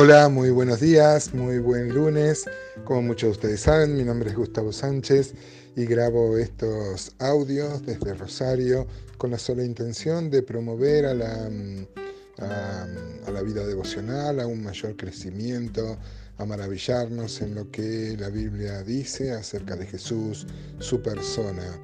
Hola, muy buenos días, muy buen lunes. Como muchos de ustedes saben, mi nombre es Gustavo Sánchez y grabo estos audios desde Rosario con la sola intención de promover a la, mm, a, la vida devocional, a un mayor crecimiento, a maravillarnos en lo que la Biblia dice acerca de Jesús, su persona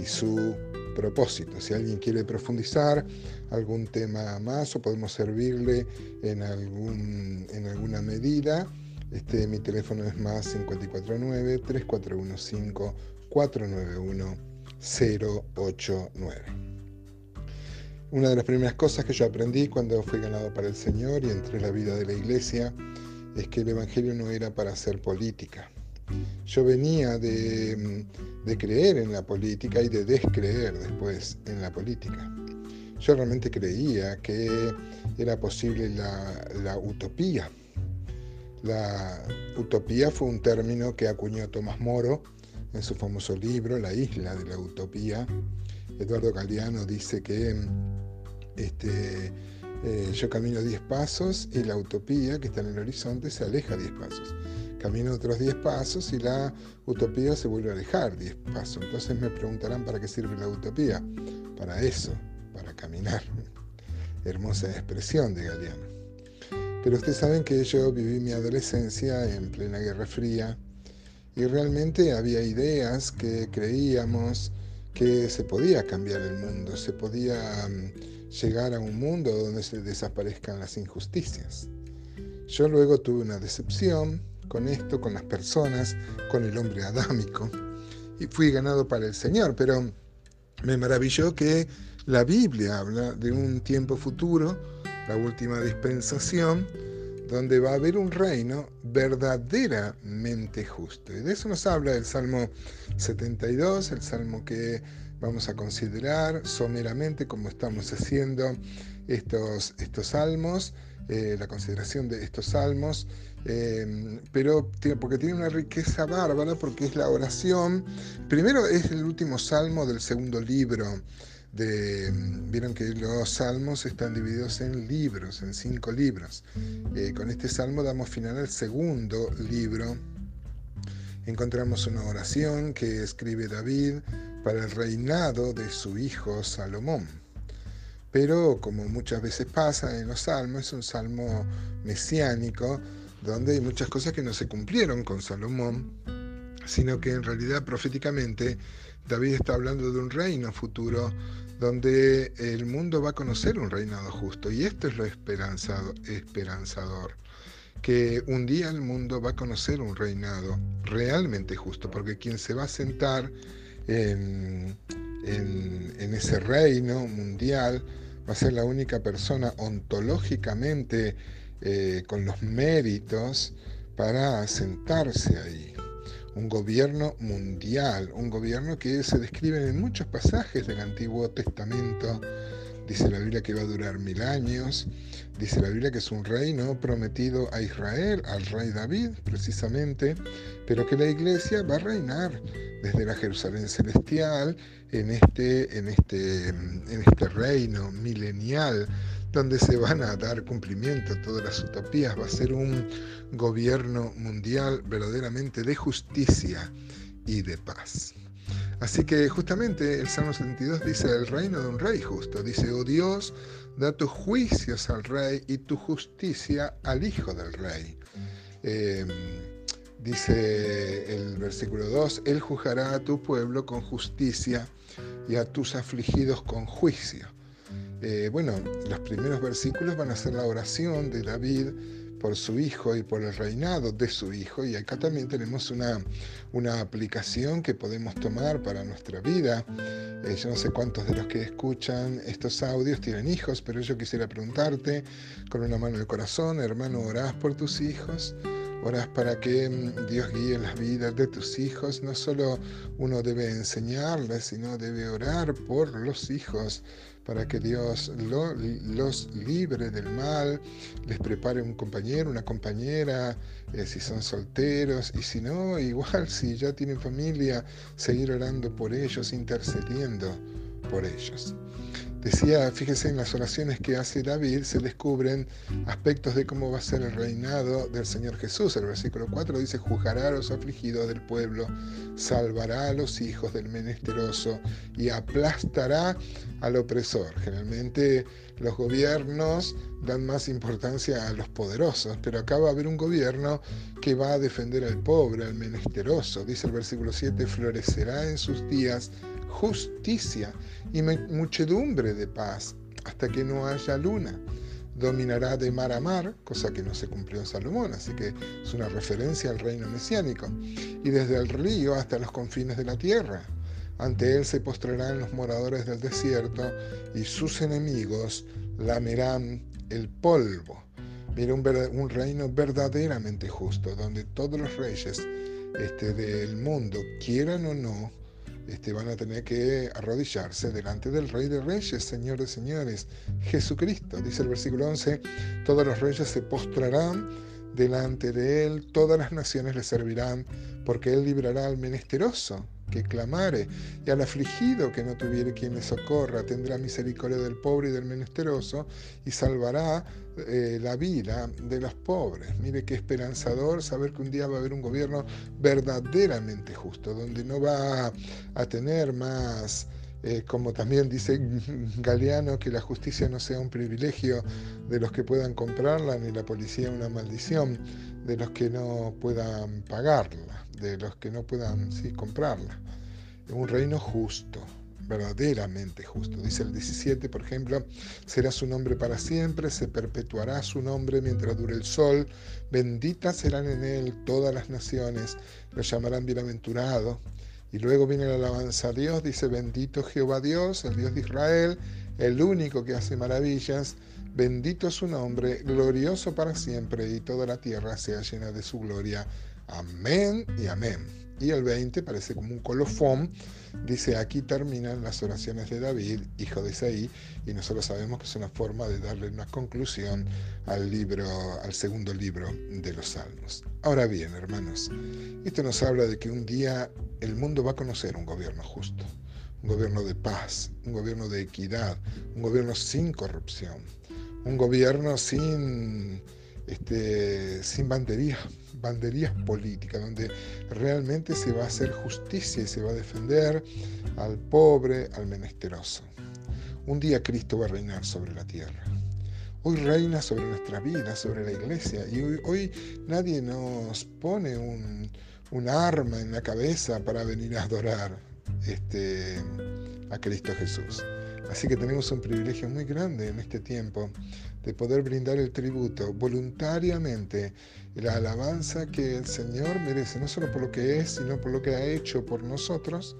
y su propósito. Si alguien quiere profundizar algún tema más o podemos servirle en, algún, en alguna medida, este, mi teléfono es más 549-3415-491-089. Una de las primeras cosas que yo aprendí cuando fui ganado para el Señor y entré en la vida de la iglesia es que el Evangelio no era para hacer política. Yo venía de, creer en la política y de descreer después en la política. Yo realmente creía que era posible la, utopía. La utopía fue un término que acuñó Tomás Moro en su famoso libro La isla de la utopía. Eduardo Galeano dice que este, eh, yo camino 10 pasos y la utopía que está en el horizonte se aleja 10 pasos camino otros 10 pasos y la utopía se vuelve a alejar 10 pasos. Entonces me preguntarán para qué sirve la utopía. Para eso, para caminar. Hermosa expresión de Galeano. Pero ustedes saben que yo viví mi adolescencia en plena Guerra Fría y realmente había ideas que creíamos que se podía cambiar el mundo, se podía mm, llegar a un mundo donde se desaparezcan las injusticias. Yo luego tuve una decepción con esto, con las personas, con el hombre adámico. Y fui ganado para el Señor, pero me maravilló que la Biblia habla de un tiempo futuro, la última dispensación, donde va a haber un reino verdaderamente justo. Y de eso nos habla el Salmo 72, el Salmo que vamos a considerar someramente como estamos haciendo estos, estos salmos, eh, la consideración de estos salmos Em, pero porque tiene una riqueza bárbara, porque es la oración. Primero es el último salmo del segundo libro. De, vieron que los salmos están divididos en libros, en cinco libros. Eh, con este salmo damos final al segundo libro. Encontramos una oración que escribe David para el reinado de su hijo Salomón. Pero como muchas veces pasa en los salmos, es un salmo mesiánico donde hay muchas cosas que no se cumplieron con Salomón, sino que en realidad proféticamente David está hablando de un reino futuro donde el mundo va a conocer un reinado justo. Y esto es lo esperanzado, esperanzador, que un día el mundo va a conocer un reinado realmente justo, porque quien se va a sentar en, en ese reino mundial va a ser la única persona ontológicamente eh, con los méritos para sentarse ahí. Un gobierno mundial, un gobierno que se describe en muchos pasajes del Antiguo Testamento. Dice la Biblia que va a durar mil años. Dice la Biblia que es un reino prometido a Israel, al rey David precisamente, pero que la iglesia va a reinar desde la Jerusalén celestial en este, en este, en este reino milenial donde se van a dar cumplimiento a todas las utopías. Va a ser un gobierno mundial verdaderamente de justicia y de paz. Así que justamente el Salmo 72 dice el reino de un rey justo. Dice, oh Dios, da tus juicios al rey y tu justicia al hijo del rey. Em, dice el versículo 2, Él juzgará a tu pueblo con justicia y a tus afligidos con juicio. Eh, bueno, los primeros versículos van a ser la oración de David por su hijo y por el reinado de su hijo. Y acá también tenemos una, una aplicación que podemos tomar para nuestra vida. Eh, yo no sé cuántos de los que escuchan estos audios tienen hijos, pero yo quisiera preguntarte con una mano en el corazón, hermano, ¿orás por tus hijos? Oras para que mm, Dios guíe las vidas de tus hijos. No solo uno debe enseñarles, sino debe orar por los hijos para que Dios los libre del mal, les prepare un compañero, una compañera, eh, si son solteros, y si no, igual si ya tienen familia, seguir orando por ellos, intercediendo por ellos. Decía, fíjese en las oraciones que hace David, se descubren aspectos de cómo va a ser el reinado del Señor Jesús. El versículo 4 dice, juzgará a los afligidos del pueblo, salvará a los hijos del menesteroso y aplastará al opresor. Generalmente los gobiernos dan más importancia a los poderosos, pero acá va a haber un gobierno que va a defender al pobre, al menesteroso. Dice el versículo 7, florecerá en sus días justicia y muchedumbre de paz, hasta que no haya luna. Dominará de mar a mar, cosa que no se cumplió en Salomón, así que es una referencia al reino mesiánico, y desde el río hasta los confines de la tierra. Ante él se postrarán los moradores del desierto y sus enemigos lamerán el polvo. Mira, un, reino verdaderamente justo, donde todos los reyes este, del mundo, quieran o no, este, van a tener que arrodillarse delante del Rey de Reyes, Señor de Señores, Jesucristo. Dice el versículo 11, todos los reyes se postrarán delante de Él, todas las naciones le servirán, porque Él librará al menesteroso que clamare, y al afligido que no tuviere quien le socorra, tendrá misericordia del pobre y del menesteroso, y salvará eh, la vida de los pobres. Mire qué esperanzador saber que un día va a haber un gobierno verdaderamente justo, donde no va a tener más... Eh, como también dice Galeano, que la justicia no sea un privilegio de los que puedan comprarla, ni la policía una maldición de los que no puedan pagarla, de los que no puedan sí, comprarla. Un reino justo, verdaderamente justo. Dice el 17, por ejemplo, será su nombre para siempre, se perpetuará su nombre mientras dure el sol, benditas serán en él todas las naciones, lo llamarán bienaventurado. Y luego viene la alabanza a Dios, dice, bendito Jehová Dios, el Dios de Israel, el único que hace maravillas, bendito su nombre, glorioso para siempre, y toda la tierra sea llena de su gloria. Amén y amén. Y el 20 parece como un colofón, dice aquí terminan las oraciones de David, hijo de Isaí, y nosotros sabemos que es una forma de darle una conclusión al libro, al segundo libro de los Salmos. Ahora bien, hermanos, esto nos habla de que un día el mundo va a conocer un gobierno justo, un gobierno de paz, un gobierno de equidad, un gobierno sin corrupción, un gobierno sin, este, sin banderías banderías políticas, donde realmente se va a hacer justicia y se va a defender al pobre, al menesteroso. Un día Cristo va a reinar sobre la tierra. Hoy reina sobre nuestra vida, sobre la iglesia, y hoy, nadie nos pone un, arma en la cabeza para venir a adorar este, a Cristo Jesús. Así que tenemos un privilegio muy grande en este tiempo de poder brindar el tributo voluntariamente, la alabanza que el Señor merece, no solo por lo que es, sino por lo que ha hecho por nosotros,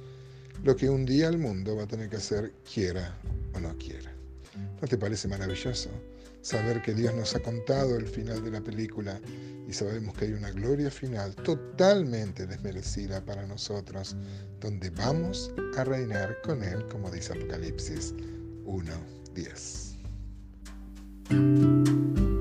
lo que un día el mundo va a tener que hacer, quiera o no quiera. ¿No te parece maravilloso saber que Dios nos ha contado el final de la película y sabemos que hay una gloria final totalmente desmerecida para nosotros, donde vamos a reinar con Él, como dice Apocalipsis 1.10? Música